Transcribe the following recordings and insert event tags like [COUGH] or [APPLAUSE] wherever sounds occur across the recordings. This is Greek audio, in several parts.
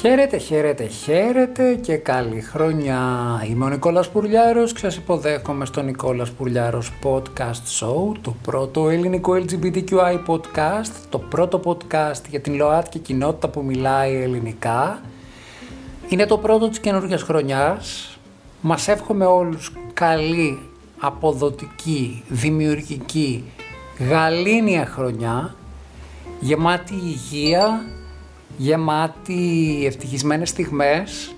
Χαίρετε, χαίρετε, χαίρετε και καλή χρονιά. Είμαι ο Νικόλας Πουρλιάρος και σας υποδέχομαι στο Νικόλας Πουρλιάρος Podcast Show, το πρώτο ελληνικό LGBTQI podcast, το πρώτο podcast για την ΛΟΑΤΚΙ κοινότητα που μιλάει ελληνικά. Είναι το πρώτο της καινούργιας χρονιάς. Μας εύχομαι όλους καλή, αποδοτική, δημιουργική, γαλήνια χρονιά, γεμάτη υγεία, γεμάτη ευτυχισμένες στιγμές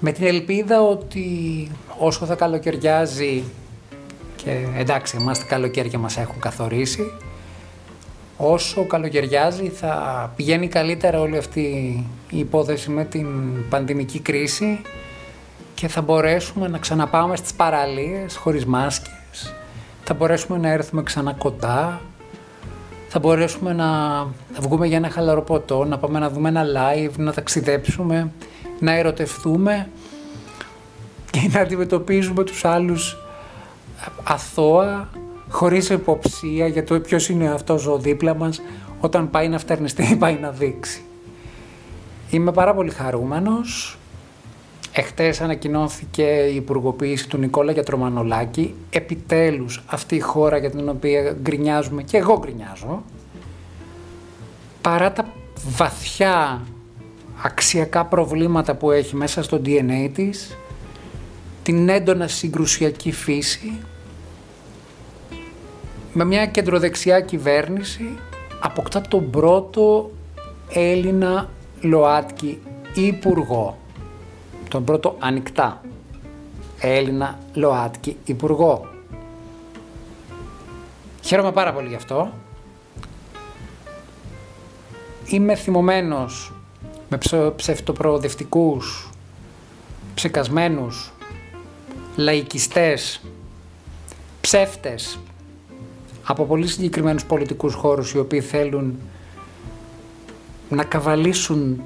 με την ελπίδα ότι όσο θα καλοκαιριάζει και εντάξει εμάς τα καλοκαίρια μας έχουν καθορίσει όσο καλοκαιριάζει θα πηγαίνει καλύτερα όλη αυτή η υπόθεση με την πανδημική κρίση και θα μπορέσουμε να ξαναπάμε στις παραλίες χωρίς μάσκες θα μπορέσουμε να έρθουμε ξανά κοντά θα μπορέσουμε να βγούμε για ένα χαλαρό ποτό, να πάμε να δούμε ένα live, να ταξιδέψουμε, να ερωτευτούμε και να αντιμετωπίζουμε τους άλλους αθώα, χωρίς υποψία για το ποιος είναι αυτός ο δίπλα μας όταν πάει να φτερνιστεί [LAUGHS] ή πάει να δείξει. Είμαι πάρα πολύ χαρούμενος. Εχθές ανακοινώθηκε η υπουργοποίηση του Νικόλα Γιατρομανολάκη. Επιτέλους αυτή η χώρα για την οποία γκρινιάζουμε και εγώ γκρινιάζω. Παρά τα βαθιά αξιακά προβλήματα που έχει μέσα στο DNA της, την έντονα συγκρουσιακή φύση, με μια κεντροδεξιά κυβέρνηση αποκτά τον πρώτο Έλληνα ΛΟΑΤΚΙ υπουργό τον πρώτο ανοιχτά Έλληνα ΛΟΑΤΚΙ Υπουργό. Χαίρομαι πάρα πολύ γι' αυτό. Είμαι θυμωμένος με ψευτοπροοδευτικούς, ψεκασμένους, λαϊκιστές, ψεύτες από πολύ συγκεκριμένους πολιτικούς χώρους οι οποίοι θέλουν να καβαλήσουν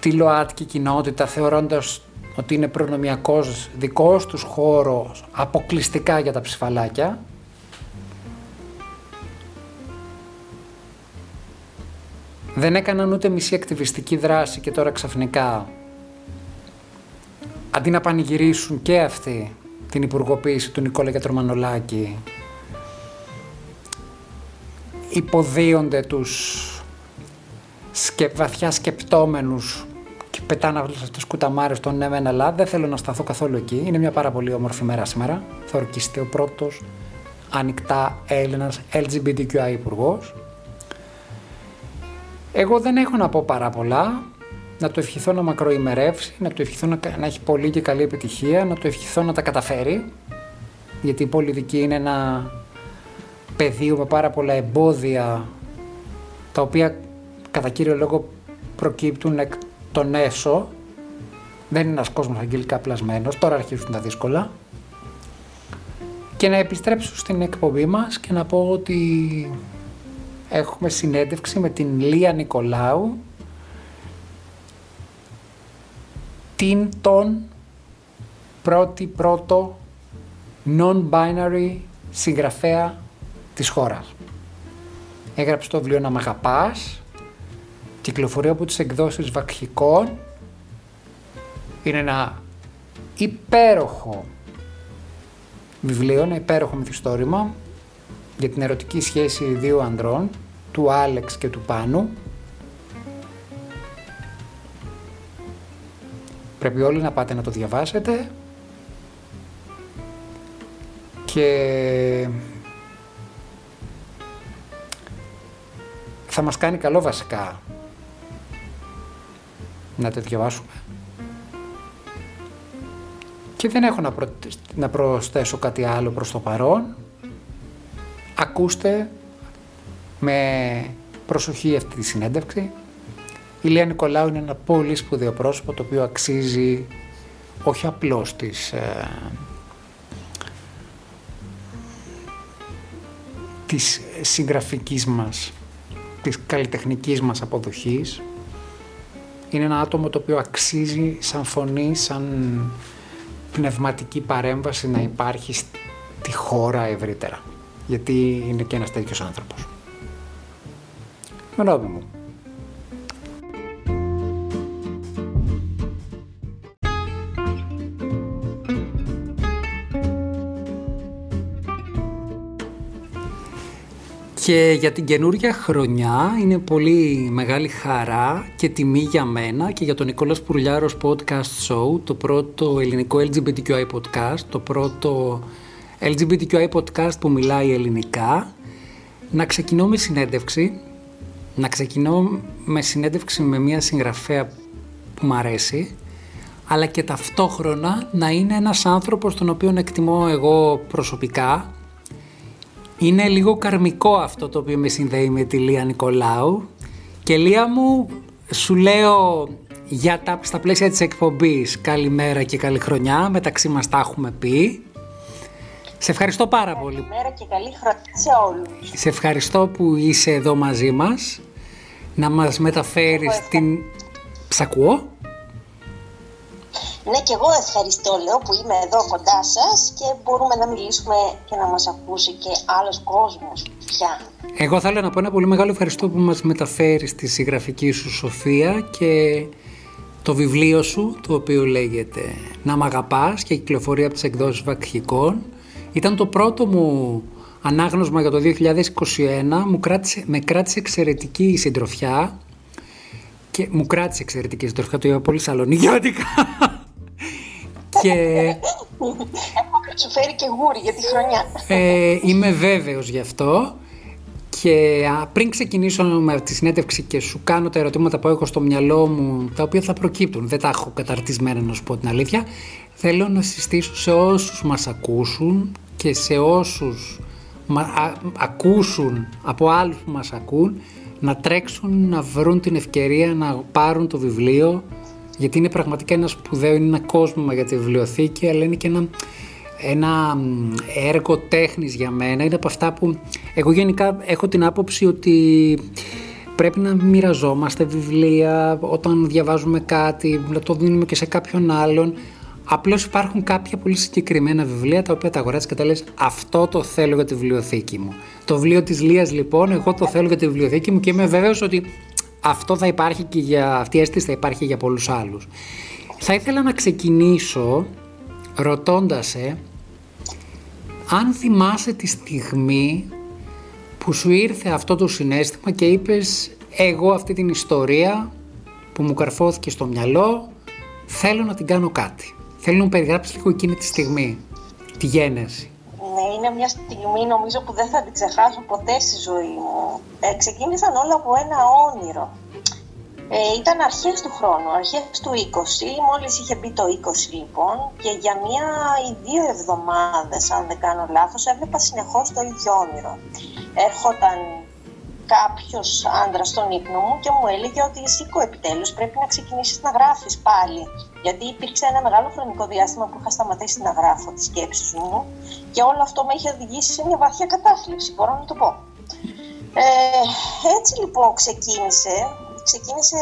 τη ΛΟΑΤΚΙ κοινότητα θεωρώντας ότι είναι προνομιακός δικός τους χώρος αποκλειστικά για τα ψηφαλάκια. Δεν έκαναν ούτε μισή ακτιβιστική δράση και τώρα ξαφνικά αντί να πανηγυρίσουν και αυτοί την υπουργοποίηση του Νικόλα Γιατρομανολάκη υποδίονται τους σκε, βαθιά σκεπτόμενους και πετάνε αυτές τις κουταμάρες των ναι μεν αλλά δεν θέλω να σταθώ καθόλου εκεί. Είναι μια πάρα πολύ όμορφη μέρα σήμερα. Θα ορκιστεί ο πρώτος ανοιχτά Έλληνας LGBTQI υπουργός. Εγώ δεν έχω να πω πάρα πολλά. Να το ευχηθώ να μακροημερεύσει, να το ευχηθώ να, να έχει πολύ και καλή επιτυχία, να το ευχηθώ να τα καταφέρει. Γιατί η πολιτική είναι ένα πεδίο με πάρα πολλά εμπόδια τα οποία κατά κύριο λόγο προκύπτουν εκ των έσω. Δεν είναι ένας κόσμος αγγελικά πλασμένος, τώρα αρχίζουν τα δύσκολα. Και να επιστρέψω στην εκπομπή μας και να πω ότι έχουμε συνέντευξη με την Λία Νικολάου, την τον πρώτη πρώτο non-binary συγγραφέα της χώρας. Έγραψε το βιβλίο «Να μ' αγαπάς», κυκλοφορεί από τις εκδόσεις Βακχικών. Είναι ένα υπέροχο βιβλίο, ένα υπέροχο μυθιστόρημα για την ερωτική σχέση δύο ανδρών, του Άλεξ και του Πάνου. Πρέπει όλοι να πάτε να το διαβάσετε και θα μας κάνει καλό βασικά να τα διαβάσουμε. Και δεν έχω να, να προσθέσω κάτι άλλο προς το παρόν. Ακούστε με προσοχή αυτή τη συνέντευξη. Η Λία Νικολάου είναι ένα πολύ σπουδαίο πρόσωπο το οποίο αξίζει όχι απλώς της, ε, της συγγραφικής μας, της καλλιτεχνικής μας αποδοχής, είναι ένα άτομο το οποίο αξίζει σαν φωνή, σαν πνευματική παρέμβαση να υπάρχει στη χώρα ευρύτερα. Γιατί είναι και ένας τέτοιος άνθρωπος. Με μου. Και για την καινούργια χρονιά είναι πολύ μεγάλη χαρά και τιμή για μένα και για τον Νικόλας Πουρλιάρος Podcast Show, το πρώτο ελληνικό LGBTQI podcast, το πρώτο LGBTQI podcast που μιλάει ελληνικά, να ξεκινώ με συνέντευξη, να ξεκινώ με συνέντευξη με μια συγγραφέα που μου αρέσει, αλλά και ταυτόχρονα να είναι ένας άνθρωπος τον οποίο εκτιμώ εγώ προσωπικά. Είναι λίγο καρμικό αυτό το οποίο με συνδέει με τη Λία Νικολάου. Και Λία μου, σου λέω για τα, στα πλαίσια της εκπομπής καλημέρα και καλή χρονιά, μεταξύ μας τα έχουμε πει. Σε ευχαριστώ πάρα πολύ. Καλημέρα και καλή χρονιά σε όλους. Σε ευχαριστώ που είσαι εδώ μαζί μας, να μας μεταφέρεις την... Σ' ακούω; Ναι, και εγώ ευχαριστώ, λέω, που είμαι εδώ κοντά σας και μπορούμε να μιλήσουμε και να μας ακούσει και άλλος κόσμος πια. Εγώ θέλω να πω ένα πολύ μεγάλο ευχαριστώ που μας μεταφέρεις τη συγγραφική σου Σοφία και το βιβλίο σου, το οποίο λέγεται «Να μ' αγαπάς» και κυκλοφορεί από τις εκδόσεις Βακχικών. Ήταν το πρώτο μου ανάγνωσμα για το 2021, μου κράτησε, με κράτησε εξαιρετική συντροφιά και μου κράτησε εξαιρετική συντροφιά, το είπα πολύ σαλονικιώτικα. [LAUGHS] και... Έχω σου φέρει και γούρι για τη χρονιά. Ε, είμαι βέβαιος γι' αυτό. Και πριν ξεκινήσω με τη συνέντευξη και σου κάνω τα ερωτήματα που έχω στο μυαλό μου, τα οποία θα προκύπτουν, δεν τα έχω καταρτισμένα να σου πω την αλήθεια, θέλω να συστήσω σε όσους μας ακούσουν και σε όσους ακούσουν από άλλους που μας ακούν, να τρέξουν να βρουν την ευκαιρία να πάρουν το βιβλίο, γιατί είναι πραγματικά ένα σπουδαίο, είναι ένα κόσμο για τη βιβλιοθήκη, αλλά είναι και ένα, ένα έργο τέχνης για μένα. Είναι από αυτά που εγώ γενικά έχω την άποψη ότι πρέπει να μοιραζόμαστε βιβλία όταν διαβάζουμε κάτι, να το δίνουμε και σε κάποιον άλλον. Απλώς υπάρχουν κάποια πολύ συγκεκριμένα βιβλία τα οποία τα αγοράζεις και τα λες: Αυτό το θέλω για τη βιβλιοθήκη μου. Το βιβλίο της Λίας, λοιπόν, εγώ το θέλω για τη βιβλιοθήκη μου και είμαι βέβαιος ότι αυτό θα υπάρχει και για, αυτή η αίσθηση θα υπάρχει για πολλούς άλλους. Θα ήθελα να ξεκινήσω ρωτώντας σε αν θυμάσαι τη στιγμή που σου ήρθε αυτό το συνέστημα και είπες εγώ αυτή την ιστορία που μου καρφώθηκε στο μυαλό θέλω να την κάνω κάτι. Θέλω να μου περιγράψεις λίγο εκείνη τη στιγμή, τη γένεση. Ναι, είναι μια στιγμή νομίζω που δεν θα την ξεχάσω ποτέ στη ζωή μου. Ε, ξεκίνησαν όλα από ένα όνειρο. Ε, ήταν αρχές του χρόνου, αρχές του 20, μόλις είχε μπει το 20 λοιπόν και για μία ή δύο εβδομάδες αν δεν κάνω λάθος έβλεπα συνεχώς το ίδιο όνειρο. Έρχονταν κάποιος άντρας στον ύπνο μου και μου έλεγε ότι σήκω επιτέλους πρέπει να ξεκινήσεις να γράφεις πάλι. Γιατί υπήρξε ένα μεγάλο χρονικό διάστημα που είχα σταματήσει να γράφω τις σκέψεις μου και όλο αυτό με είχε οδηγήσει σε μια βαθιά κατάθλιψη, μπορώ να το πω. Ε, έτσι λοιπόν ξεκίνησε, ξεκίνησε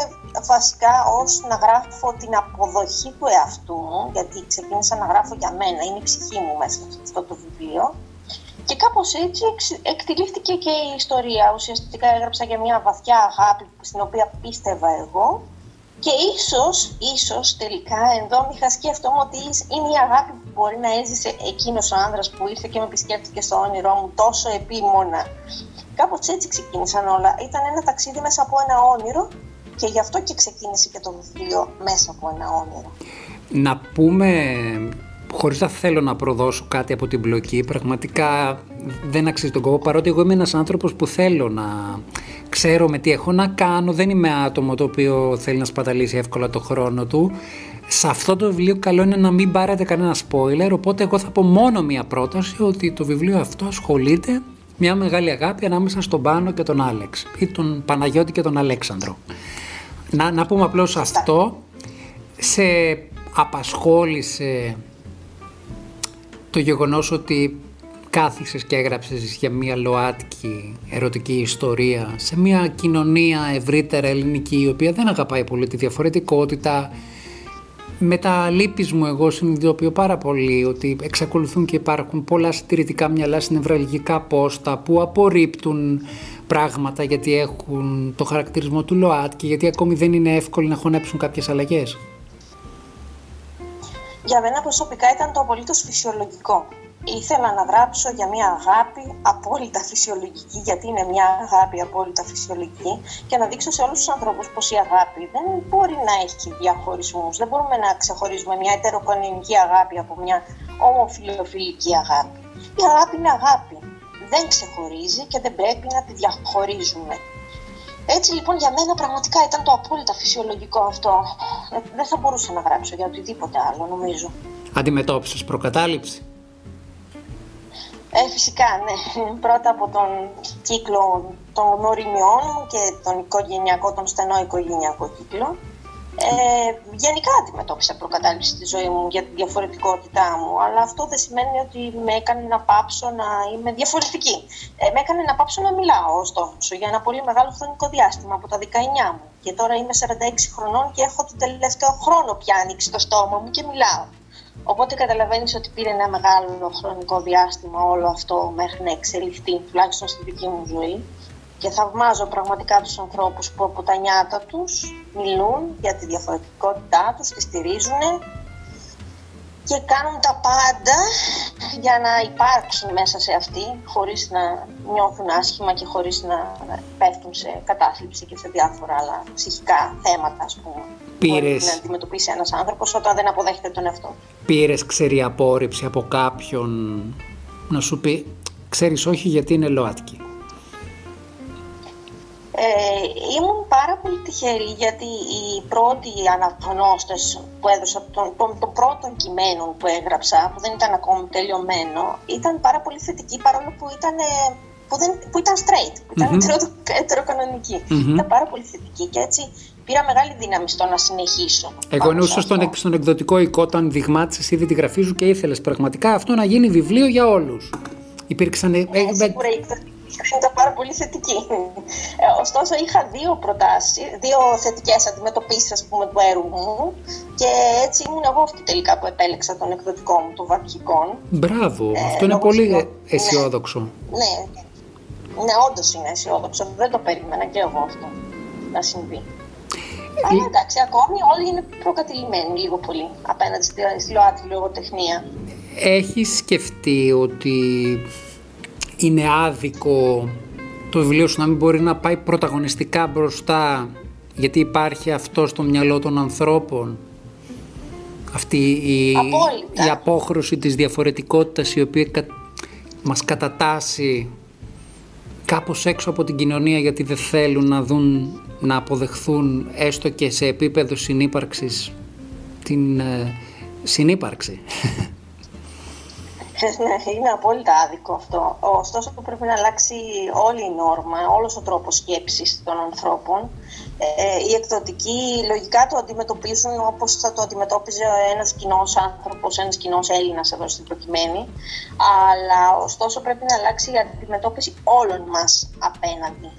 βασικά ως να γράφω την αποδοχή του εαυτού μου, γιατί ξεκίνησα να γράφω για μένα, είναι η ψυχή μου μέσα σε αυτό το βιβλίο και κάπως έτσι εκτελήθηκε και η ιστορία. Ουσιαστικά έγραψα για μια βαθιά αγάπη στην οποία πίστευα εγώ και ίσως, ίσως τελικά ενδόμηχα σκέφτομαι ότι είναι η αγάπη που μπορεί να έζησε εκείνος ο άνδρας που ήρθε και με επισκέφτηκε στο όνειρό μου τόσο επίμονα. Κάπως έτσι ξεκίνησαν όλα. Ήταν ένα ταξίδι μέσα από ένα όνειρο και γι' αυτό και ξεκίνησε και το βιβλίο μέσα από ένα όνειρο. Να πούμε χωρίς να θέλω να προδώσω κάτι από την μπλοκή, πραγματικά δεν αξίζει τον κόπο, παρότι εγώ είμαι ένας άνθρωπος που θέλω να ξέρω με τι έχω να κάνω, δεν είμαι άτομο το οποίο θέλει να σπαταλήσει εύκολα το χρόνο του. Σε αυτό το βιβλίο καλό είναι να μην πάρετε κανένα spoiler, οπότε εγώ θα πω μόνο μία πρόταση ότι το βιβλίο αυτό ασχολείται μια μεγάλη αγάπη ανάμεσα στον Πάνο και τον Άλεξ ή τον Παναγιώτη και τον Αλέξανδρο. Να, να πούμε απλώς αυτό, σε απασχόλησε το γεγονός ότι κάθισες και έγραψες για μια ΛΟΑΤΚΙ ερωτική ιστορία σε μια κοινωνία ευρύτερα ελληνική η οποία δεν αγαπάει πολύ τη διαφορετικότητα με τα λύπης μου εγώ συνειδητοποιώ πάρα πολύ ότι εξακολουθούν και υπάρχουν πολλά συντηρητικά μυαλά συνευραλγικά πόστα που απορρίπτουν πράγματα γιατί έχουν το χαρακτηρισμό του ΛΟΑΤΚΙ γιατί ακόμη δεν είναι εύκολο να χωνέψουν κάποιες αλλαγές για μένα προσωπικά ήταν το απολύτως φυσιολογικό. ήθελα να γράψω για μια αγάπη απόλυτα φυσιολογική, γιατί είναι μια αγάπη απόλυτα φυσιολογική και να δείξω σε όλους τους ανθρώπους πως η αγάπη δεν μπορεί να έχει διαχωρισμούς. Δεν μπορούμε να ξεχωρίζουμε μια ετεροκονική αγάπη από μια ομοφιλοφιλική αγάπη. Η αγάπη είναι αγάπη. Δεν ξεχωρίζει και δεν πρέπει να τη διαχωρίζουμε. Έτσι λοιπόν για μένα πραγματικά ήταν το απόλυτα φυσιολογικό αυτό. Ε, δεν θα μπορούσα να γράψω για οτιδήποτε άλλο νομίζω. Αντιμετώπισες προκατάληψη; Ε, φυσικά, ναι. Πρώτα από τον κύκλο των γνωριμιών μου και τον οικογενειακό, τον στενό οικογενειακό κύκλο. Ε, γενικά αντιμετώπισα προκατάληψη στη ζωή μου για τη διαφορετικότητά μου, αλλά αυτό δεν σημαίνει ότι με έκανε να πάψω να είμαι διαφορετική. Ε, με έκανε να πάψω να μιλάω, ωστόσο, για ένα πολύ μεγάλο χρονικό διάστημα, από τα 19 μου. Και τώρα είμαι 46 χρονών και έχω τον τελευταίο χρόνο πια ανοίξει το στόμα μου και μιλάω. Οπότε καταλαβαίνεις ότι πήρε ένα μεγάλο χρονικό διάστημα όλο αυτό μέχρι να εξελιχθεί, τουλάχιστον στη δική μου ζωή. Και θαυμάζω πραγματικά τους ανθρώπους που από τα νιάτα τους μιλούν για τη διαφορετικότητά τους, τη στηρίζουν και κάνουν τα πάντα για να υπάρξουν μέσα σε αυτή χωρίς να νιώθουν άσχημα και χωρίς να πέφτουν σε κατάθλιψη και σε διάφορα άλλα ψυχικά θέματα ας πούμε. Πήρες... να αντιμετωπίσει ένας άνθρωπος όταν δεν αποδέχεται τον εαυτό του. Πήρες ξέρει απόρριψη από κάποιον να σου πει ξέρεις όχι γιατί είναι ΛΟΑΤΚΙ. Ε, ήμουν πάρα πολύ τυχερή γιατί οι πρώτοι αναγνώστες που έδωσα των, των, των πρώτων κειμένων που έγραψα, που δεν ήταν ακόμη τελειωμένο, ήταν πάρα πολύ θετικοί παρόλο που ήταν, που δεν, που ήταν straight, που ήταν mm-hmm. ετεροκανονικοί. Mm-hmm. Ήταν πάρα πολύ θετικοί και έτσι πήρα μεγάλη δύναμη στο να συνεχίσω. Εγώ εννοούσα στον, στον εκδοτικό οικό όταν δειγμάτισες ήδη τη γραφή σου και ήθελες πραγματικά αυτό να γίνει βιβλίο για όλους. Υπήρξαν. Ναι, σίγουρα η ήταν πάρα πολύ θετική. Ε, ωστόσο είχα δύο προτάσεις, δύο θετικές αντιμετωπίσεις ας πούμε του έργου μου και έτσι ήμουν εγώ αυτή τελικά που επέλεξα τον εκδοτικό μου, το Βατχικών. Μπράβο, ε, αυτό είναι πολύ ναι. αισιόδοξο. Ναι, ναι, όντως είναι αισιόδοξο. Δεν το περίμενα και εγώ αυτό να συμβεί. Ε, Αλλά εντάξει, ακόμη όλοι είναι προκατηλημένοι λίγο πολύ απέναντι στη ΛΟΑΤΗ λογοτεχνία. Έχεις σκεφτεί ότι είναι άδικο το βιβλίο σου να μην μπορεί να πάει πρωταγωνιστικά μπροστά γιατί υπάρχει αυτό στο μυαλό των ανθρώπων; Αυτή η, η απόχρωση της διαφορετικότητας η οποία μας κατατάσσει κάπως έξω από την κοινωνία γιατί δεν θέλουν να δουν, να αποδεχθούν έστω και σε επίπεδο συνύπαρξης την ε, συνύπαρξη. [LAUGHS] Ναι, είναι απόλυτα άδικο αυτό. Ωστόσο πρέπει να αλλάξει όλη η νόρμα, όλος ο τρόπος σκέψης των ανθρώπων ε, οι εκδοτικοί λογικά το αντιμετωπίζουν όπως θα το αντιμετώπιζε ένας κοινός άνθρωπος, ένας κοινός Έλληνας εδώ στην προκειμένη αλλά ωστόσο πρέπει να αλλάξει η αντιμετώπιση όλων μας απέναντι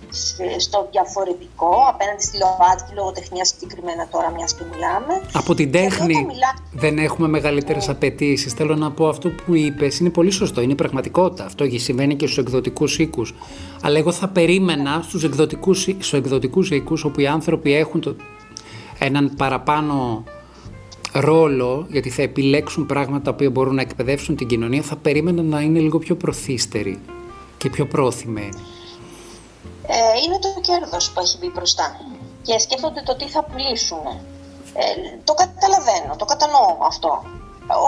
στο διαφορετικό, απέναντι στη ΛΟΑΤΚΙ, λογοτεχνία συγκεκριμένα τώρα μιας και μιλάμε. Από την τέχνη μιλά... δεν έχουμε μεγαλύτερες mm. απαιτήσεις. Θέλω να πω αυτό που είπες είναι πολύ σωστό, είναι πραγματικότητα. Αυτό συμβαίνει και στους εκδοτικούς οίκους. Αλλά εγώ θα περίμενα στους εκδοτικούς, στους εκδοτικούς οίκους όπου οι άνθρωποι έχουν το, έναν παραπάνω ρόλο γιατί θα επιλέξουν πράγματα που μπορούν να εκπαιδεύσουν την κοινωνία θα περίμενα να είναι λίγο πιο προθύστεροι και πιο πρόθυμοι. Ε, είναι το κέρδος που έχει μπει μπροστά και σκέφτονται το τι θα πουλήσουν. Ε, το καταλαβαίνω, το κατανοώ αυτό.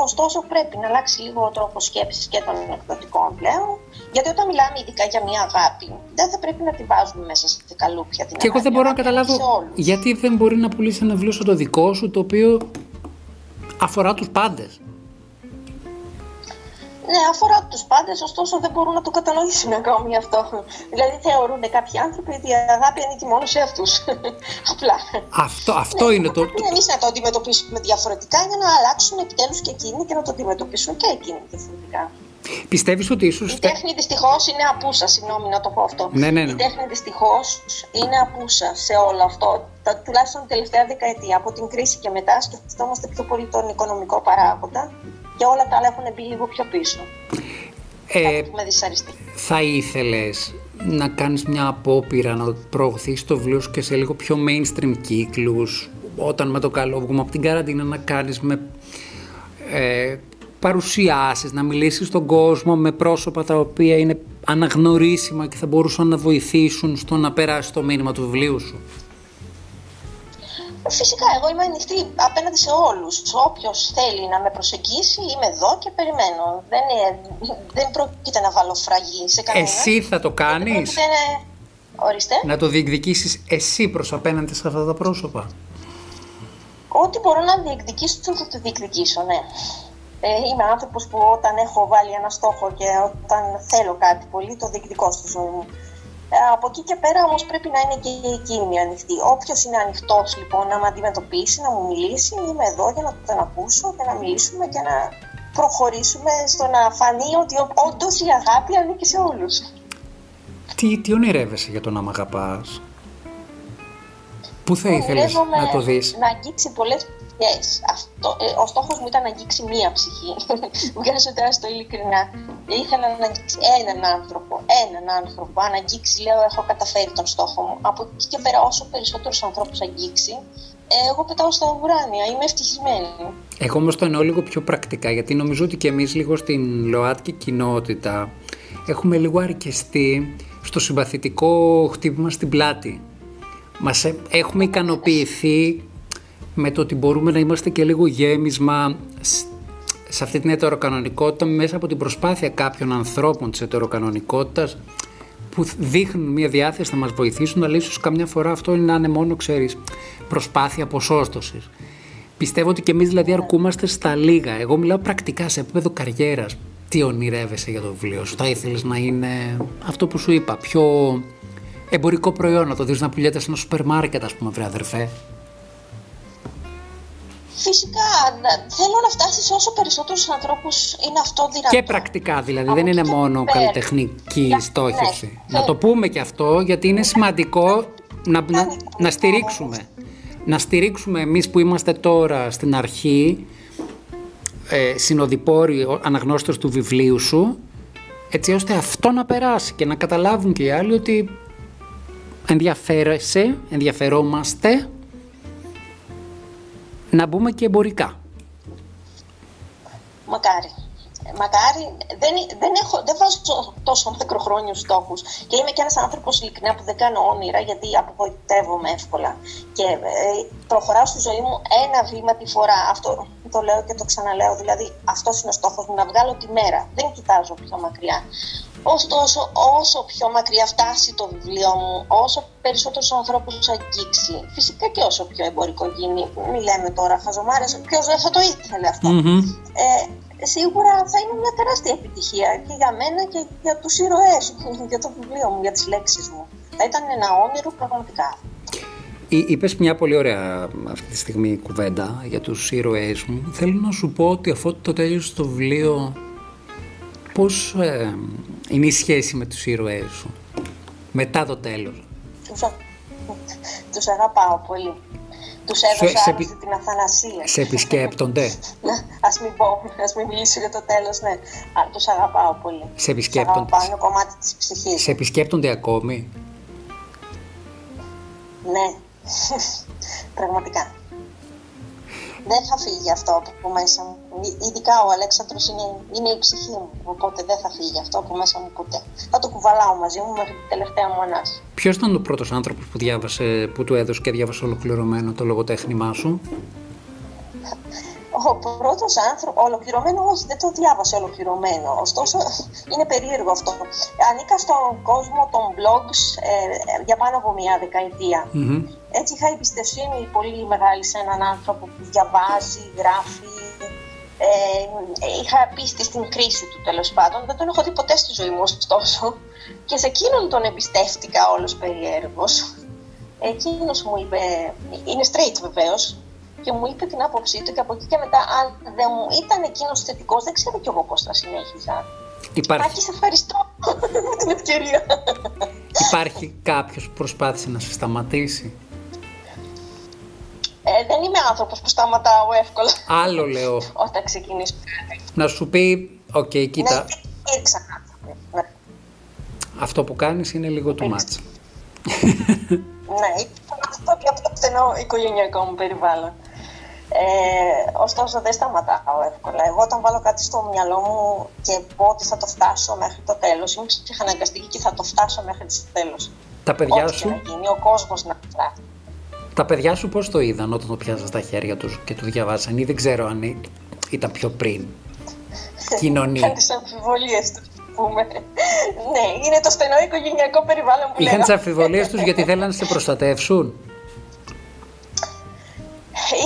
Ωστόσο, πρέπει να αλλάξει λίγο ο τρόπος σκέψης και των εκδοτικών πλέον. Γιατί όταν μιλάμε ειδικά για μια αγάπη, δεν θα πρέπει να τη βάζουμε μέσα σε καλούπια την Και εγώ δεν μπορώ να καταλάβω γιατί δεν μπορεί να πουλήσει ένα βιβλίο σαν το δικό σου, το οποίο αφορά τους πάντες. Ναι, αφορά τους πάντες, ωστόσο δεν μπορούν να το κατανοήσουν ακόμη αυτό. Δηλαδή θεωρούν κάποιοι άνθρωποι ότι η αγάπη ανήκει μόνο σε αυτούς. [LAUGHS] Απλά. Αυτό, αυτό ναι, είναι το. Πρέπει εμείς να το αντιμετωπίσουμε διαφορετικά για να αλλάξουν επιτέλους και εκείνοι και να το αντιμετωπίσουν και εκείνοι διαφορετικά. Πιστεύεις ότι ίσως. Η τέχνη δυστυχώς είναι απούσα, συγγνώμη να το πω αυτό. Ναι, ναι, ναι. Η τέχνη δυστυχώς είναι απούσα σε όλο αυτό. Τα, τουλάχιστον την τελευταία δεκαετία, από την κρίση και μετά, σκεφτόμαστε πιο πολύ τον οικονομικό παράγοντα και όλα τα άλλα έχουν μπει λίγο πιο πίσω. Ε, θα ήθελες να κάνεις μια απόπειρα να προωθείς το βιβλίο σου και σε λίγο πιο mainstream κύκλους όταν με το καλό βγούμε από την καραντίνα να κάνεις με ε, παρουσιάσεις, να μιλήσεις στον κόσμο με πρόσωπα τα οποία είναι αναγνωρίσιμα και θα μπορούσαν να βοηθήσουν στο να περάσει το μήνυμα του βιβλίου σου; Φυσικά, εγώ είμαι ανοιχτή απέναντι σε όλους. Όποιος θέλει να με προσεγγίσει, είμαι εδώ και περιμένω. Δεν, είναι, δεν πρόκειται να βάλω φραγή σε κανένα. Εσύ θα το κάνεις; Ορίστε. Να το διεκδικήσεις εσύ προς απέναντι σε αυτά τα πρόσωπα; Ό,τι μπορώ να διεκδικήσω θα το διεκδικήσω, ναι. Ε, είμαι άνθρωπος που όταν έχω βάλει ένα στόχο και όταν θέλω κάτι πολύ, το διεκδικώ στη ζωή μου. Ε, από εκεί και πέρα όμως πρέπει να είναι και εκείνη ανοιχτή. Όποιος είναι ανοιχτός λοιπόν να με αντιμετωπίσει, να μου μιλήσει, είμαι εδώ για να τον ακούσω και να μιλήσουμε και να προχωρήσουμε στο να φανεί ότι όντως η αγάπη ανήκει σε όλους. Τι, τι ονειρεύεσαι για το να μ' αγαπάς; Πού θα ήθελες να το δεις; Να αγγίξει πολλές Yes. Αυτό, ε, ο στόχος μου ήταν να αγγίξει μία ψυχή. [LAUGHS] Βγάζω τώρα στο ειλικρινά. Ήθελα να αγγίξει έναν άνθρωπο. Έναν άνθρωπο. Αν αγγίξει, λέω, έχω καταφέρει τον στόχο μου. Από εκεί και πέρα, όσο περισσότερους ανθρώπους αγγίξει, ε, εγώ πετάω στα ουράνια. Είμαι ευτυχισμένη. Εγώ όμως το εννοώ λίγο πιο πρακτικά, γιατί νομίζω ότι και εμείς λίγο στην ΛΟΑΤΚΙ κοινότητα έχουμε λίγο αρκεστεί στο συμπαθητικό χτύπημα στην πλάτη. Μας ε, έχουμε ικανοποιηθεί με το ότι μπορούμε να είμαστε και λίγο γέμισμα σε αυτή την ετεροκανονικότητα μέσα από την προσπάθεια κάποιων ανθρώπων της ετεροκανονικότητας που δείχνουν μια διάθεση να μας βοηθήσουν, αλλά ίσως καμιά φορά αυτό είναι να είναι μόνο, ξέρεις, προσπάθεια ποσόστοσης. Πιστεύω ότι και εμείς δηλαδή αρκούμαστε στα λίγα. Εγώ μιλάω πρακτικά σε επίπεδο καριέρας. Τι ονειρεύεσαι για το βιβλίο σου. Θα ήθελες να είναι αυτό που σου είπα, πιο εμπορικό προϊόν, να το δεις να πουλιέται σε ένα σούπερ μάρκετ, ας πούμε, βρε αδερφέ. Φυσικά, θέλω να φτάσει σε όσο περισσότερους ανθρώπους είναι αυτό δυνατό. Και πρακτικά δηλαδή, δεν είναι μόνο καλλιτεχνική στόχευση. Ναι. Να το πούμε και αυτό, γιατί είναι σημαντικό να, να, να στηρίξουμε. Να στηρίξουμε εμείς που είμαστε τώρα στην αρχή, ε, συνοδοιπόροι, αναγνώστες του βιβλίου σου, έτσι ώστε αυτό να περάσει και να καταλάβουν και οι άλλοι ότι ενδιαφέρεσαι, ενδιαφερόμαστε να μπούμε και εμπορικά. Μακάρι. Μακάρι, δεν, δεν, έχω, δεν βάζω τόσο μακροχρόνιους στόχους. Και είμαι και ένας άνθρωπος ειλικρινά που δεν κάνω όνειρα γιατί απογοητεύομαι εύκολα. Και ε, προχωράω στη ζωή μου ένα βήμα τη φορά. Αυτό το λέω και το ξαναλέω. Δηλαδή, αυτός είναι ο στόχος μου, να βγάλω τη μέρα. Δεν κοιτάζω πιο μακριά. Ωστόσο, όσο πιο μακριά φτάσει το βιβλίο μου, όσο περισσότερους ανθρώπους αγγίξει, φυσικά και όσο πιο εμπορικό γίνει, μη λέμε τώρα χαζομάρες, ποιος δεν θα το ήθελε Ε, σίγουρα θα είναι μια τεράστια επιτυχία και για μένα και για τους ήρωές, [LAUGHS] για το βιβλίο μου, για τις λέξεις μου. Θα ήταν ένα όνειρο πραγματικά. Είπες μια πολύ ωραία αυτή τη στιγμή κουβέντα για τους ήρωές μου. Θέλω να σου πω ότι αφού το τέλειωσε το βιβλίο πώς ε, είναι η σχέση με τους ήρωές σου μετά το τέλος; Τους, αγαπάω πολύ. Τους έδωσα σε, την αθανασία. Σε επισκέπτονται; ας μην πω, ας μην μιλήσω για το τέλος, ναι. Α, τους αγαπάω πολύ. Σε επισκέπτονται. Τους αγαπάω, είναι κομμάτι της ψυχής. Σε επισκέπτονται ακόμη; Ναι, [LAUGHS] πραγματικά δεν θα φύγει αυτό από μέσα μου. Ειδικά ο Αλέξανδρος είναι, είναι η ψυχή μου, οπότε δεν θα φύγει αυτό από μέσα μου ποτέ. Θα το κουβαλάω μαζί μου μέχρι την τελευταία μου ανάση. Ποιος ήταν ο πρώτος άνθρωπος που, διάβασε, που του έδωσε και διάβασε ολοκληρωμένο το λογοτέχνημά σου; Ο πρώτος άνθρωπο, ολοκληρωμένο όχι, δεν το διάβασε ολοκληρωμένο. Ωστόσο, είναι περίεργο αυτό. Ανήκα στον κόσμο των blogs ε, για πάνω από μία δεκαετία. Έτσι είχα εμπιστοσύνη πολύ μεγάλη σε έναν άνθρωπο που διαβάζει, γράφει. Ε, είχα πίστη στην κρίση του τέλος πάντων. Δεν τον έχω δει ποτέ στη ζωή μου, ωστόσο. Και σε εκείνον τον εμπιστεύτηκα όλος περίεργο. Εκείνος μου είπε, είναι straight βεβαίως, και μου είπε την άποψή του και από εκεί και μετά αν δεν μου ήταν εκείνος θετικός, δεν ξέρω κι εγώ πώς θα συνέχιζα. Υπάρχει. Άκης, σε ευχαριστώ [LAUGHS] με την ευκαιρία. Υπάρχει κάποιος που προσπάθησε να σε σταματήσει; Ε, δεν είμαι άνθρωπος που σταματάω εύκολα. Άλλο [LAUGHS] λέω. Όταν ξεκινήσω Να σου πει, ok, okay, κοίτα. Ναι, ξανά. Ναι. Αυτό που κάνεις είναι λίγο too much. ναι, αυτό και από το στενό οικογενειακό μου περιβάλλον. Ε, ωστόσο δεν σταματάω εύκολα. Εγώ όταν βάλω κάτι στο μυαλό μου και πω ότι θα το φτάσω μέχρι το τέλος, είμαι ψυχαναγκαστική και θα το φτάσω μέχρι το τέλος. Τα παιδιά Ό,τι σου... να γίνει, ο κόσμος να φτάσει. Τα παιδιά σου πώς το είδαν όταν το πιάσαν στα χέρια τους και το διαβάσαν ή δεν ξέρω αν ήταν πιο πριν; Κοινωνία. Είχαν τις αμφιβολίες τους. Πούμε. ναι, είναι το στενό οικογενειακό περιβάλλον που Είχαν τις αμφιβολίες τους γιατί θέλανε να σε προστατεύσουν;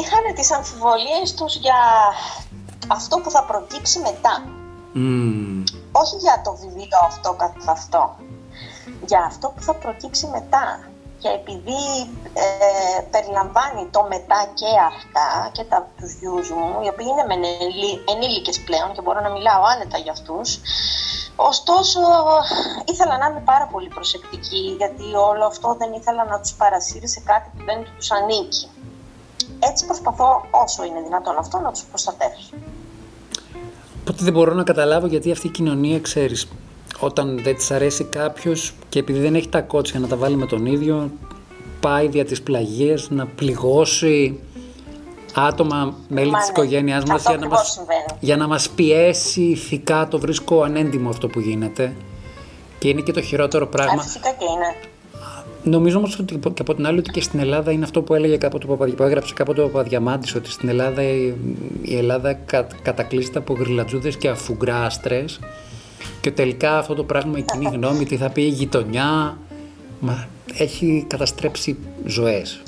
Είχαν τις αμφιβολίες τους για αυτό που θα προκύψει μετά. Όχι για το βιβλίο αυτό καθ' αυτό. Για αυτό που θα προκύψει μετά. Και επειδή ε, περιλαμβάνει το μετά και αυτά και τα τους γιους μου, οι οποίοι είναι με ενήλικες πλέον και μπορώ να μιλάω άνετα για αυτούς, ωστόσο ήθελα να είμαι πάρα πολύ προσεκτική γιατί όλο αυτό δεν ήθελα να τους παρασύρει σε κάτι που δεν τους ανήκει. Έτσι προσπαθώ όσο είναι δυνατόν αυτό να τους προστατεύσω. Οπότε δεν μπορώ να καταλάβω γιατί αυτή η κοινωνία, ξέρεις, όταν δεν της αρέσει κάποιος και επειδή δεν έχει τα κότσια να τα βάλει με τον ίδιο, πάει δια της πλαγίας να πληγώσει άτομα, μέλη Μα της ναι. οικογένειάς μας για να, μας, για να μας πιέσει ηθικά. Το βρίσκω ανέντιμο αυτό που γίνεται και είναι και το χειρότερο πράγμα. Ε, φυσικά και είναι. Νομίζω όμως ότι και από την άλλη ότι και στην Ελλάδα είναι αυτό που έλεγε κάποτε το που έγραψε κάποτε ο Παπαδιαμάντη, ότι στην Ελλάδα η Ελλάδα κα, κατακλείζεται από γριλατζούδε και αφουγκράστρε. Και τελικά αυτό το πράγμα, η κοινή γνώμη, τι θα πει η γειτονιά, μα, έχει καταστρέψει ζωές.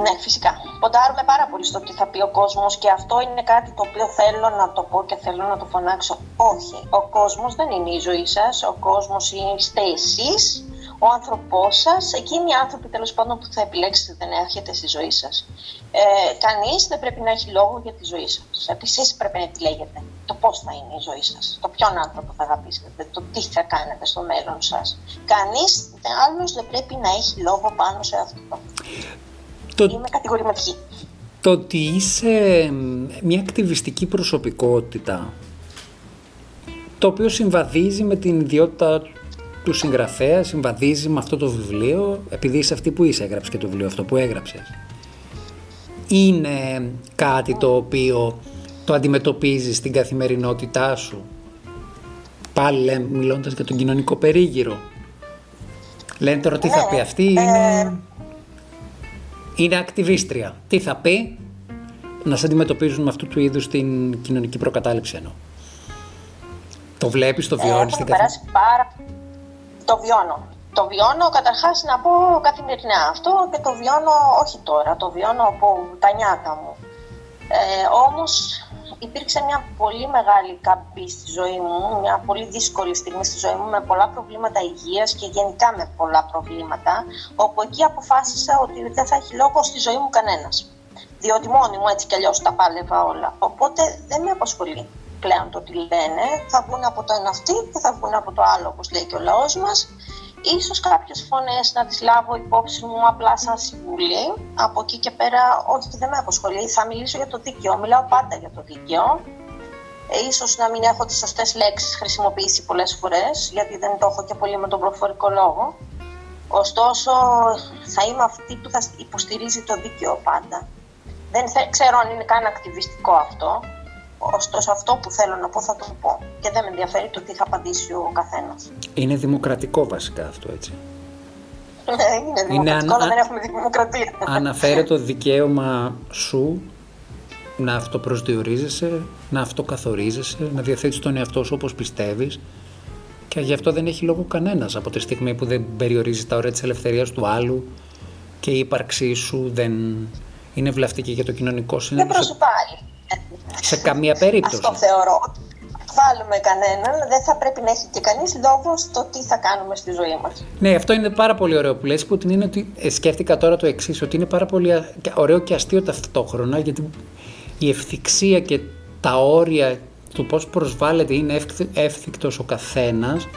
Ναι, φυσικά. Ποντάρουμε πάρα πολύ στο τι θα πει ο κόσμος και αυτό είναι κάτι το οποίο θέλω να το πω και θέλω να το φωνάξω. Όχι. Ο κόσμος δεν είναι η ζωή σας. Ο κόσμος είστε εσείς ο άνθρωπός σας, εκείνοι οι άνθρωποι τέλος πάντων που θα επιλέξετε δεν έρχεται στη ζωή σας. Ε, Κανείς δεν πρέπει να έχει λόγο για τη ζωή σας. Εσείς πρέπει να επιλέγετε το πώς θα είναι η ζωή σας, το ποιον άνθρωπο θα αγαπήσετε, το τι θα κάνετε στο μέλλον σας. Κανείς άλλος δεν πρέπει να έχει λόγο πάνω σε αυτό. Το... Είμαι κατηγορηματική. Το ότι είσαι μια ακτιβιστική προσωπικότητα το οποίο συμβαδίζει με την ιδιότητα του συγγραφέα συμβαδίζει με αυτό το βιβλίο επειδή είσαι αυτή που είσαι έγραψες και το βιβλίο αυτό που έγραψες. Είναι κάτι το οποίο το αντιμετωπίζεις στην καθημερινότητά σου; Πάλι λέμε, μιλώντας για τον κοινωνικό περίγυρο. Λένε τώρα τι θα πει αυτή, είναι, ε. είναι ακτιβίστρια. Τι θα πει; Να σε αντιμετωπίζουν με αυτού του είδους την κοινωνική προκατάληψη εννοώ. Το βλέπεις, το βιώνεις. Έχω περάσει πάρα το βιώνω. Το βιώνω καταρχάς να πω καθημερινά αυτό και το βιώνω όχι τώρα, το βιώνω από τα νιάτα μου. Ε, όμως υπήρξε μια πολύ μεγάλη καμπή στη ζωή μου, μια πολύ δύσκολη στιγμή στη ζωή μου με πολλά προβλήματα υγείας και γενικά με πολλά προβλήματα, όπου εκεί αποφάσισα ότι δεν θα έχει λόγο στη ζωή μου κανένας. Διότι μόνη μου έτσι κι αλλιώς τα πάλευα όλα. Οπότε δεν με απασχολεί πλέον το τι λένε, θα βγουν από το ένα αυτή και θα βγουν από το άλλο, όπως λέει και ο λαός μας. Ίσως κάποιες φωνές να τις λάβω υπόψη μου απλά σαν συμβουλή. Από εκεί και πέρα, όχι, δεν με αποσχολεί. Θα μιλήσω για το δίκαιο. Μιλάω πάντα για το δίκαιο. Ε, ίσως να μην έχω τις σωστές λέξεις χρησιμοποιήσει πολλές φορές, γιατί δεν το έχω και πολύ με τον προφορικό λόγο. Ωστόσο, θα είμαι αυτή που θα υποστηρίζει το δίκαιο πάντα. Δεν ξέρω αν είναι καν ακτιβιστικό αυτό. Ωστόσο, αυτό που θέλω να πω θα το πω. Και δεν με ενδιαφέρει το τι θα απαντήσει ο καθένας. Είναι δημοκρατικό βασικά αυτό, έτσι. Ναι, είναι δημοκρατικό, αλλά δεν έχουμε δημοκρατία. Αναφέρει το δικαίωμα σου να αυτοπροσδιορίζεσαι, να αυτοκαθορίζεσαι, να διαθέτεις τον εαυτό σου όπως πιστεύεις και γι' αυτό δεν έχει λόγο κανένας από τη στιγμή που δεν περιορίζει τα ωραία της ελευθερίας του άλλου και η ύπαρξή σου δεν είναι βλαφτική για το κοινωνικό σύνολο. Δεν προσωπάει σε καμία περίπτωση. Αυτό θεωρώ. Βάλουμε κανέναν, δεν θα πρέπει να έχει και κανείς λόγο στο τι θα κάνουμε στη ζωή μας. Ναι, αυτό είναι πάρα πολύ ωραίο που λες, που την είναι ότι ε, σκέφτηκα τώρα το εξής, ότι είναι πάρα πολύ ωραίο και αστείο ταυτόχρονα, γιατί η ευθυξία και τα όρια του πώς προσβάλλεται είναι εύθυκτος ο καθένας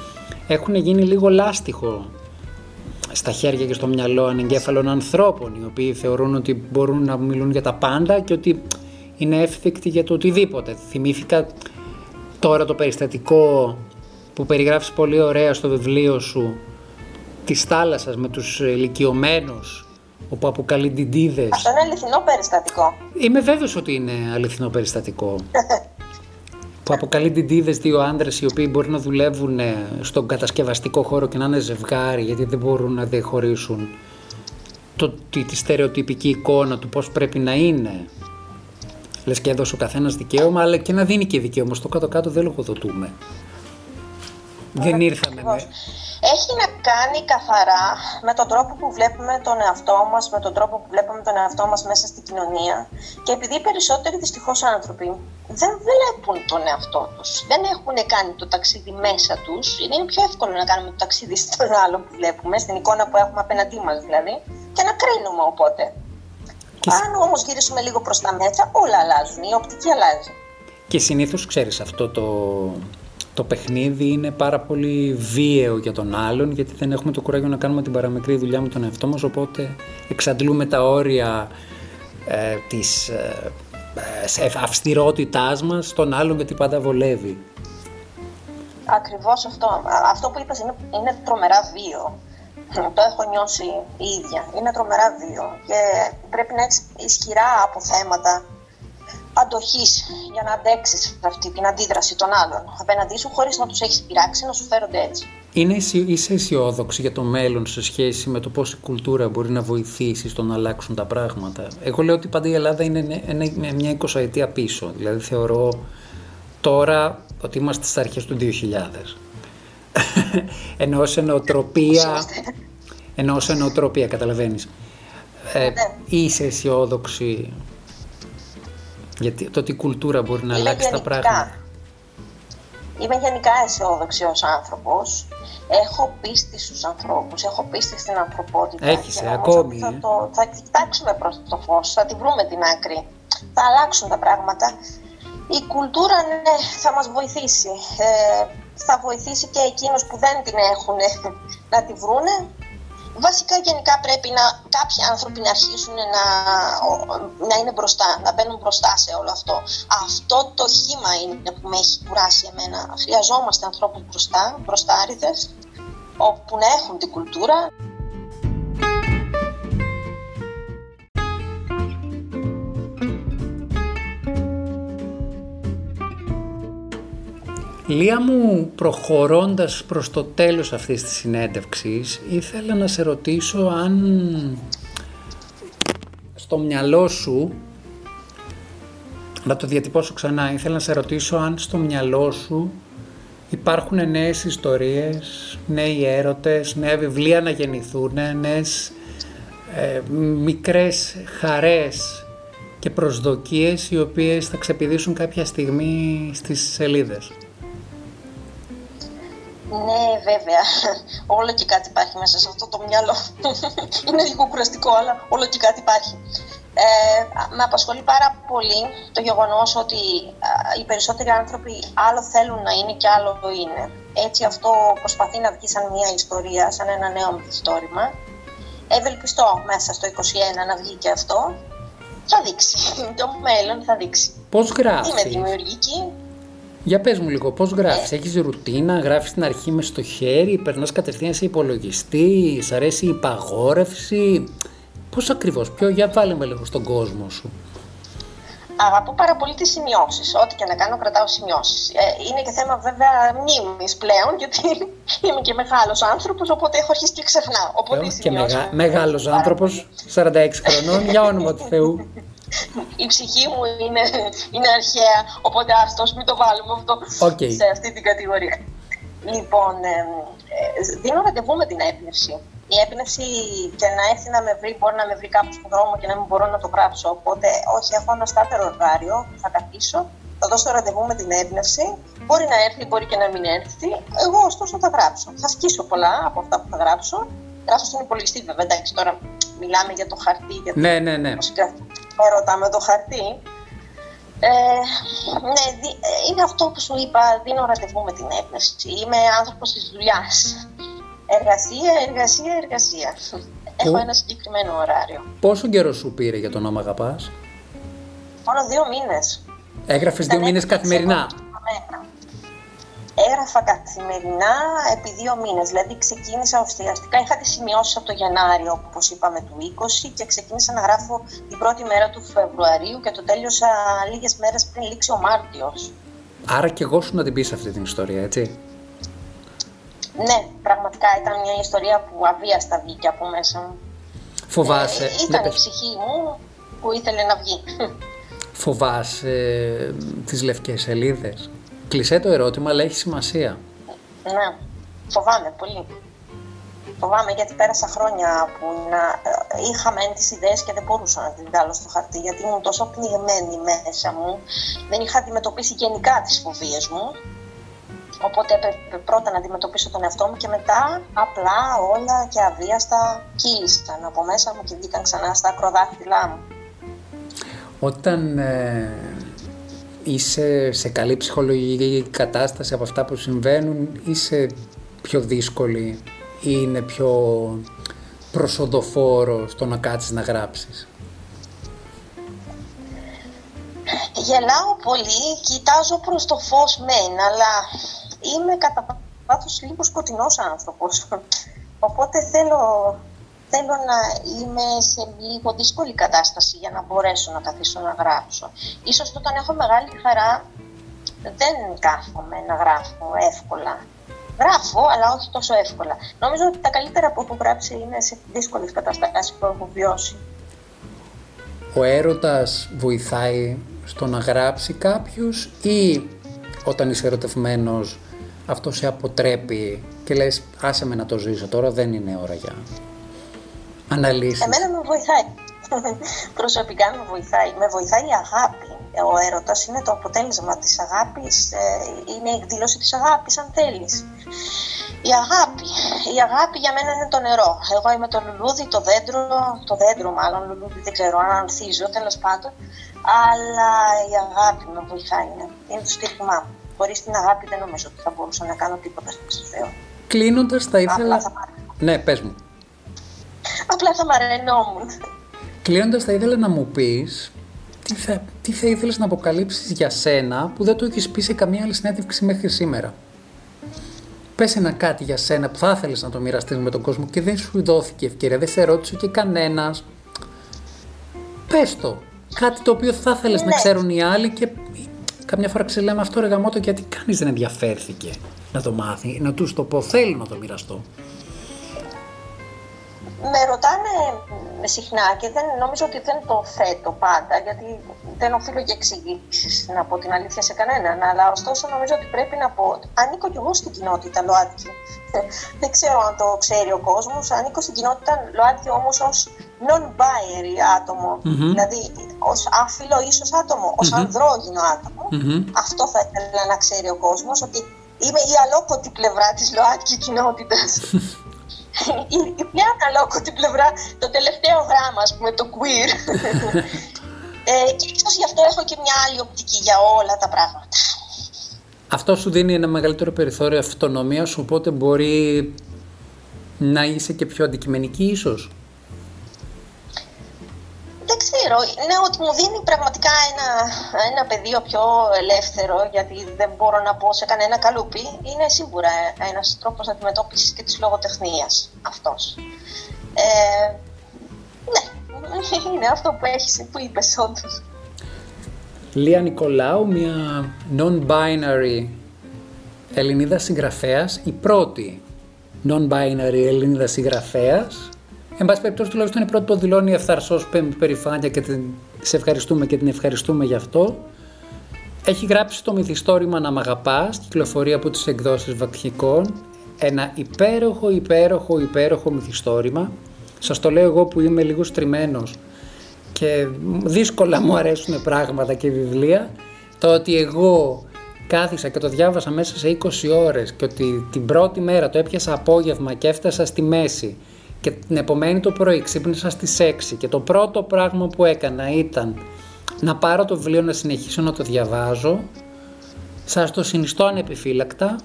έχουν γίνει λίγο λάστιχο στα χέρια και στο μυαλό ανεγκέφαλων ανθρώπων οι οποίοι θεωρούν ότι μπορούν να μιλούν για τα πάντα και ότι είναι εύθυκτη για το οτιδήποτε. Θυμήθηκα τώρα το περιστατικό που περιγράφεις πολύ ωραία στο βιβλίο σου της θάλασσας με τους ηλικιωμένους όπου αποκαλεί ντιντίδες. Αυτό είναι αληθινό περιστατικό. Είμαι βέβαιος ότι είναι αληθινό περιστατικό. [LAUGHS] που αποκαλεί ντιντίδες δύο άντρες οι οποίοι μπορεί να δουλεύουν ε, στον κατασκευαστικό χώρο και να είναι ζευγάρι γιατί δεν μπορούν να διαχωρίσουν το, τη, τη στερεοτυπική εικόνα του πώς πρέπει να είναι. Λες και έδωσε ο καθένας δικαίωμα, αλλά και να δίνει και δικαίωμα. Στο κάτω-κάτω δεν λογοδοτούμε. Δεν ήρθαμε με... Έχει να κάνει καθαρά με τον τρόπο που βλέπουμε τον εαυτό μας, με τον τρόπο που βλέπουμε τον εαυτό μας μέσα στην κοινωνία και επειδή οι περισσότεροι δυστυχώς άνθρωποι δεν βλέπουν τον εαυτό τους, δεν έχουν κάνει το ταξίδι μέσα τους, είναι πιο εύκολο να κάνουμε το ταξίδι στον άλλο που βλέπουμε, στην εικόνα που έχουμε απέναντί μας δηλαδή, και να κρίνουμε οπότε. Και... Αν όμως γυρίσουμε λίγο προς τα μέσα, όλα αλλάζουν, η οπτική αλλάζει. Και συνήθως ξέρεις αυτό το, το παιχνίδι είναι πάρα πολύ βίαιο για τον άλλον γιατί δεν έχουμε το κουράγιο να κάνουμε την παραμικρή δουλειά με τον εαυτό μας οπότε εξαντλούμε τα όρια ε, της ε, ε αυστηρότητάς μας στον άλλον γιατί πάντα βολεύει. Ακριβώς αυτό. Αυτό που είπες είναι, είναι τρομερά βίο. Το έχω νιώσει η ίδια. Είναι τρομερά βίο και πρέπει να έχεις ισχυρά αποθέματα αντοχής για να αντέξεις αυτή την αντίδραση των άλλων απέναντί σου, χωρίς να τους έχεις πειράξει να σου φέρονται έτσι. Είναι, είσαι αισιόδοξη για το μέλλον σε σχέση με το πώς η κουλτούρα μπορεί να βοηθήσει στο να αλλάξουν τα πράγματα. Εγώ λέω ότι πάντα η Ελλάδα είναι, είναι μια εικοσαετία πίσω. Δηλαδή θεωρώ τώρα ότι είμαστε στις αρχές του 2000. [LAUGHS] ενώ σε νοοτροπία, ενώ σε νοοτροπία καταλαβαίνεις. Ε, ναι. είσαι αισιόδοξη γιατί το ότι η κουλτούρα μπορεί να αλλάξει τα πράγματα. Είμαι γενικά αισιόδοξη ως άνθρωπος. Έχω πίστη στους ανθρώπους, έχω πίστη στην ανθρωπότητα. Έχεις, ε, ακόμη. Θα, ε. το, θα κοιτάξουμε προς το φως, θα τη βρούμε την άκρη. Θα αλλάξουν τα πράγματα. Η κουλτούρα ναι, θα μας βοηθήσει. Ε, θα βοηθήσει και εκείνους που δεν την έχουν [LAUGHS] να τη βρούνε Βασικά γενικά πρέπει να κάποιοι άνθρωποι να αρχίσουν να, να είναι μπροστά, να μπαίνουν μπροστά σε όλο αυτό. Αυτό το χήμα είναι που με έχει κουράσει εμένα. Χρειαζόμαστε ανθρώπους μπροστά, μπροστάριδες, όπου να έχουν την κουλτούρα. Λία μου, προχωρώντας προς το τέλος αυτής της συνέντευξης, ήθελα να σε ρωτήσω αν στο μυαλό σου, να το διατυπώσω ξανά, ήθελα να σε ρωτήσω αν στο μυαλό σου υπάρχουν νέες ιστορίες, νέοι έρωτες, νέα βιβλία να γεννηθούν, νέες ε, μικρές χαρές και προσδοκίες οι οποίες θα ξεπηδήσουν κάποια στιγμή στις σελίδες. Ναι, βέβαια. Όλο και κάτι υπάρχει μέσα σε αυτό το μυαλό. Είναι λίγο κουραστικό, αλλά όλο και κάτι υπάρχει. Ε, με απασχολεί πάρα πολύ το γεγονός ότι οι περισσότεροι άνθρωποι άλλο θέλουν να είναι και άλλο το είναι. Έτσι αυτό προσπαθεί να βγει σαν μια ιστορία, σαν ένα νέο μυθιστόρημα. Ευελπιστώ μέσα στο 21 να βγει και αυτό. Θα δείξει. [LAUGHS] Το μέλλον θα δείξει. Πώς γράφεις; Είμαι δημιουργική. Για πες μου λίγο, πώς γράφεις, έχεις ρουτίνα, γράφεις την αρχή μες στο χέρι, περνάς κατευθείαν σε υπολογιστή, σ' αρέσει η υπαγόρευση, πώς ακριβώς, ποιο, για βάλε με λίγο στον κόσμο σου. Αγαπώ πάρα πολύ τις σημειώσεις, ό,τι και να κάνω κρατάω σημειώσεις. Ε, είναι και θέμα βέβαια μνήμης πλέον, γιατί [LAUGHS] είμαι και μεγάλος άνθρωπος, οπότε έχω αρχίσει και ξεχνάω. Οπότε και μεγα, μεγάλος άνθρωπος, 46 χρονών, για όνομα του Θεού. [LAUGHS] η ψυχή μου είναι, είναι αρχαία, οπότε άστος μην το βάλουμε αυτό okay. σε αυτή την κατηγορία. Λοιπόν, ε, δίνω ραντεβού με την έμπνευση. Η έμπνευση και να έρθει να με βρει, μπορεί να με βρει κάπου στον δρόμο και να μην μπορώ να το γράψω. Οπότε, όχι, έχω ένα στάθερο ωράριο, θα καθίσω, θα δώσω ραντεβού με την έμπνευση. Μπορεί να έρθει, μπορεί και να μην έρθει. Εγώ, ωστόσο, θα γράψω. Θα σκίσω πολλά από αυτά που θα γράψω. Γράψω στον υπολογιστή, βέβαια. Εντάξει, τώρα μιλάμε για το χαρτί. Για το ναι, ναι, ναι έρωτα με το χαρτί. Ε, ναι, ε, είναι αυτό που σου είπα, δίνω ραντεβού με την έμπνευση. Είμαι άνθρωπος της δουλειάς. Εργασία, εργασία, εργασία. Έχω ένα συγκεκριμένο ωράριο. Πόσο καιρό σου πήρε για το όνομα αγαπάς; Μόνο δύο μήνες. Έγραφες δύο μήνες καθημερινά. Έγραφα καθημερινά επί δύο μήνες. Δηλαδή ξεκίνησα ουσιαστικά, είχα τις σημειώσεις από το Γενάριο, όπως είπαμε, του 20 και ξεκίνησα να γράφω την πρώτη μέρα του Φεβρουαρίου και το τέλειωσα λίγες μέρες πριν λήξει ο Μάρτιος. Άρα και εγώ σου να την πεις αυτή την ιστορία, έτσι; Ναι, πραγματικά ήταν μια ιστορία που αβίαστα βγήκε από μέσα μου. Φοβάσαι. Ε, ήταν ναι, η ψυχή μου που ήθελε να βγει. Φοβάσαι ε, τις λευκές σελίδες; Κλεισέ το ερώτημα, αλλά έχει σημασία. Ναι, φοβάμαι πολύ. Φοβάμαι γιατί πέρασα χρόνια που να, ε, είχα μεν τις ιδέες και δεν μπορούσα να τις βγάλω στο χαρτί γιατί ήμουν τόσο πνιγμένη μέσα μου. Δεν είχα αντιμετωπίσει γενικά τις φοβίες μου. Οπότε έπρεπε πρώτα να αντιμετωπίσω τον εαυτό μου και μετά απλά όλα και αβίαστα κύλησαν από μέσα μου και βγήκαν ξανά στα ακροδάχτυλά μου. Όταν ε, είσαι σε καλή ψυχολογική κατάσταση από αυτά που συμβαίνουν, είσαι πιο δύσκολη ή είναι πιο προσοδοφόρο στο να κάτσεις να γράψεις; Γελάω πολύ, κοιτάζω προς το φως μεν, αλλά είμαι κατά βάθος λίγο σκοτεινός άνθρωπος. Οπότε θέλω θέλω να είμαι σε λίγο δύσκολη κατάσταση για να μπορέσω να καθίσω να γράψω. Ίσως όταν έχω μεγάλη χαρά δεν κάθομαι να γράφω εύκολα. Γράφω, αλλά όχι τόσο εύκολα. Νομίζω ότι τα καλύτερα που έχω γράψει είναι σε δύσκολες καταστάσεις που έχω βιώσει. Ο έρωτας βοηθάει στο να γράψει κάποιος ή όταν είσαι ερωτευμένος αυτό σε αποτρέπει και λες άσε με να το ζήσω τώρα δεν είναι ώρα για αναλύσεις. Εμένα με βοηθάει. [LAUGHS] Προσωπικά με βοηθάει. Με βοηθάει η αγάπη. Ο έρωτας είναι το αποτέλεσμα της αγάπης, ε, είναι η εκδήλωση της αγάπης αν θέλεις. Η αγάπη. Η αγάπη για μένα είναι το νερό. Εγώ είμαι το λουλούδι, το δέντρο, το δέντρο μάλλον, λουλούδι δεν ξέρω αν ανθίζω τέλος πάντων. Αλλά η αγάπη με βοηθάει, είναι, είναι το στήριγμά μου. Χωρίς την αγάπη δεν νομίζω ότι θα μπορούσα να κάνω τίποτα στο Θεό. Κλείνοντας θα ήθελα... Ναι, πες μου. Απλά θα μαρενόμουν. Κλείνοντας, θα ήθελα να μου πεις τι θα, τι θα ήθελες να αποκαλύψεις για σένα που δεν το έχεις πει σε καμία άλλη συνέντευξη μέχρι σήμερα. Πες ένα κάτι για σένα που θα ήθελες να το μοιραστείς με τον κόσμο και δεν σου δόθηκε ευκαιρία, δεν σε ρώτησε και κανένας. Πες το. Κάτι το οποίο θα ήθελες να ναι. ξέρουν οι άλλοι και καμιά φορά ξελέμε αυτό ρε γαμώτο γιατί κανείς δεν ενδιαφέρθηκε να το μάθει, να τους το πω, θέλω να το μοιραστώ με ρωτάνε συχνά και δεν, νομίζω ότι δεν το θέτω πάντα, γιατί δεν οφείλω και εξηγήσεις να πω την αλήθεια σε κανέναν. Αλλά ωστόσο νομίζω ότι πρέπει να πω. Ανήκω κι εγώ στην κοινότητα ΛΟΑΤΚΙ. δεν ξέρω αν το ξέρει ο κόσμος. Ανήκω στην κοινότητα ΛΟΑΤΚΙ όμως ως non-binary άτομο. Mm-hmm. Δηλαδή ως άφιλο ίσως άτομο, ως mm-hmm. ανδρόγυνο άτομο. Mm-hmm. Αυτό θα ήθελα να ξέρει ο κόσμος, ότι είμαι η αλόκοτη πλευρά της ΛΟΑΤΚΙ κοινότητας. [LAUGHS] η μια αναλόγω την πλευρά, το τελευταίο γράμμα, α πούμε, το queer. ε, και ίσω γι' αυτό έχω και μια άλλη οπτική για όλα τα πράγματα. Αυτό σου δίνει ένα μεγαλύτερο περιθώριο αυτονομίας, οπότε μπορεί να είσαι και πιο αντικειμενική ίσως; Ξέρω, είναι ότι μου δίνει πραγματικά ένα, ένα πεδίο πιο ελεύθερο, γιατί δεν μπορώ να πω σε κανένα καλούπι. Είναι σίγουρα ένας τρόπος αντιμετώπισης και της λογοτεχνίας αυτός. Ε, ναι, είναι αυτό που έχεις, που είπες όντως. Λία Νικολάου, μια non-binary Ελληνίδα συγγραφέας, η πρώτη non-binary Ελληνίδα συγγραφέας Εν πάση περιπτώσει, τουλάχιστον η πρώτη που δηλώνει ευθαρσός περηφάνεια και την σε ευχαριστούμε και την ευχαριστούμε γι' αυτό. Έχει γράψει το μυθιστόρημα «Να μ' αγαπάς», κυκλοφορεί από τις εκδόσεις Βακχικών. Ένα υπέροχο, υπέροχο, υπέροχο μυθιστόρημα. Σας το λέω εγώ που είμαι λίγο στριμμένος και δύσκολα μου αρέσουν πράγματα και βιβλία. Το ότι εγώ κάθισα και το διάβασα μέσα σε 20 ώρες και ότι την πρώτη μέρα το έπιασα απόγευμα και έφτασα στη μέση και την επομένη το πρωί ξύπνησα στις 6 και το πρώτο πράγμα που έκανα ήταν να πάρω το βιβλίο να συνεχίσω να το διαβάζω. Σας το συνιστώ ανεπιφύλακτα.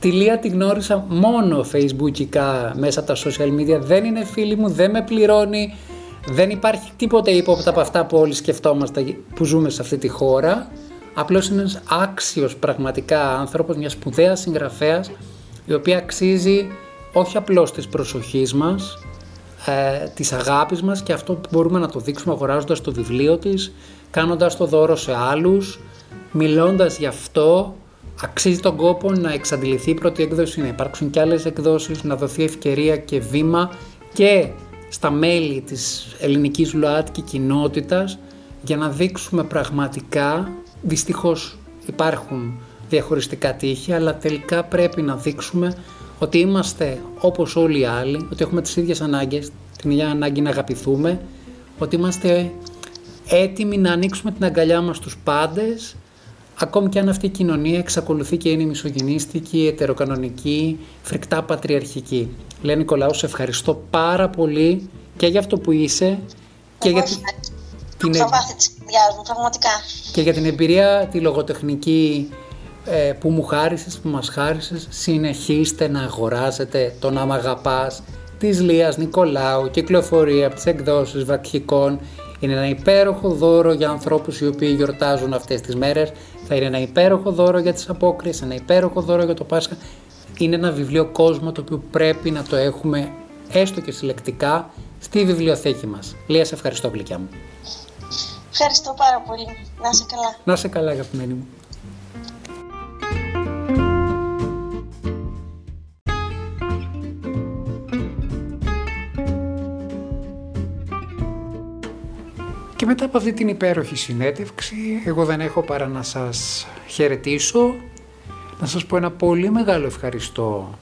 Τη Λία τη γνώρισα μόνο facebookικά μέσα από τα social media. Δεν είναι φίλη μου, δεν με πληρώνει. Δεν υπάρχει τίποτα ύποπτα από αυτά που όλοι σκεφτόμαστε που ζούμε σε αυτή τη χώρα. Απλώς είναι ένας άξιος πραγματικά άνθρωπος, μια σπουδαία συγγραφέας, η οποία αξίζει όχι απλώς της προσοχής μας, ε, της αγάπης μας και αυτό που μπορούμε να το δείξουμε αγοράζοντας το βιβλίο της, κάνοντας το δώρο σε άλλους, μιλώντας γι' αυτό, αξίζει τον κόπο να εξαντληθεί η πρώτη έκδοση, να υπάρξουν και άλλες εκδόσεις, να δοθεί ευκαιρία και βήμα και στα μέλη της ελληνικής ΛΟΑΤΚΙ κοινότητας για να δείξουμε πραγματικά, δυστυχώς υπάρχουν διαχωριστικά τείχη, αλλά τελικά πρέπει να δείξουμε ότι είμαστε όπως όλοι οι άλλοι, ότι έχουμε τις ίδιες ανάγκες, την ίδια ανάγκη να αγαπηθούμε, ότι είμαστε έτοιμοι να ανοίξουμε την αγκαλιά μας στους πάντες, ακόμη και αν αυτή η κοινωνία εξακολουθεί και είναι μισογενίστικη, ετεροκανονική, φρικτά πατριαρχική. Λένε Νικολάου, σε ευχαριστώ πάρα πολύ και για αυτό που είσαι και για, την... και για την εμπειρία τη λογοτεχνική ε, που μου χάρισες, που μας χάρισες, συνεχίστε να αγοράζετε το να μ' αγαπάς της Λίας Νικολάου, κυκλοφορία από τις εκδόσεις Βακχικών. Είναι ένα υπέροχο δώρο για ανθρώπους οι οποίοι γιορτάζουν αυτές τις μέρες. Θα είναι ένα υπέροχο δώρο για τις απόκριες, ένα υπέροχο δώρο για το Πάσχα. Είναι ένα βιβλίο κόσμο το οποίο πρέπει να το έχουμε έστω και συλλεκτικά στη βιβλιοθήκη μας. Λία, σε ευχαριστώ γλυκιά μου. Ευχαριστώ πάρα πολύ. Να είσαι καλά. Να είσαι καλά αγαπημένη μου. Και μετά από αυτή την υπέροχη συνέντευξη, εγώ δεν έχω παρά να σας χαιρετήσω, να σας πω ένα πολύ μεγάλο ευχαριστώ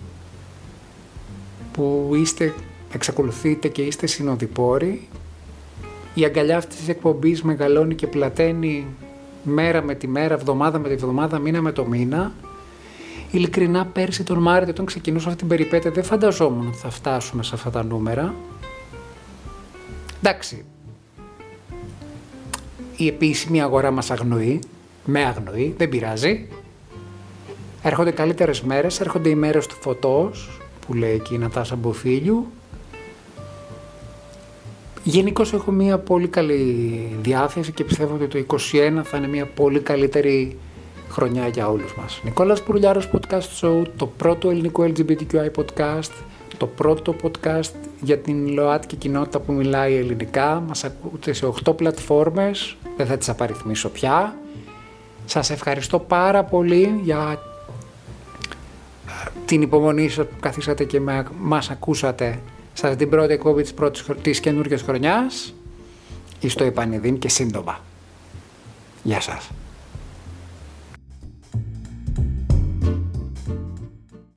που είστε, εξακολουθείτε και είστε συνοδοιπόροι. Η αγκαλιά αυτής της εκπομπής μεγαλώνει και πλαταίνει μέρα με τη μέρα, εβδομάδα με τη εβδομάδα, μήνα με το μήνα. Ειλικρινά πέρσι τον Μάρτιο όταν ξεκινούσα αυτή την περιπέτεια δεν φανταζόμουν ότι θα φτάσουμε σε αυτά τα νούμερα. Εντάξει, η επίσημη αγορά μας αγνοεί, με αγνοεί, δεν πειράζει. Έρχονται καλύτερες μέρες, έρχονται οι μέρες του φωτός, που λέει εκεί η Νατάσα Μποφίλιου. Γενικώ έχω μια πολύ καλή διάθεση και πιστεύω ότι το 2021 θα είναι μια πολύ καλύτερη χρονιά για όλους μας. Νικόλας Πουρλιάρος Podcast Show, το πρώτο ελληνικό LGBTQI podcast, το πρώτο podcast για την ΛΟΑΤΚΙ κοινότητα που μιλάει ελληνικά. Μας ακούτε σε 8 πλατφόρμες, δεν θα τις απαριθμίσω πια. Σας ευχαριστώ πάρα πολύ για ε, την υπομονή σας που καθίσατε και μας ακούσατε σε την πρώτη εκπομπή της, πρώτης, της καινούργιας χρονιάς. Είστε επανειδήν και σύντομα. Γεια σας.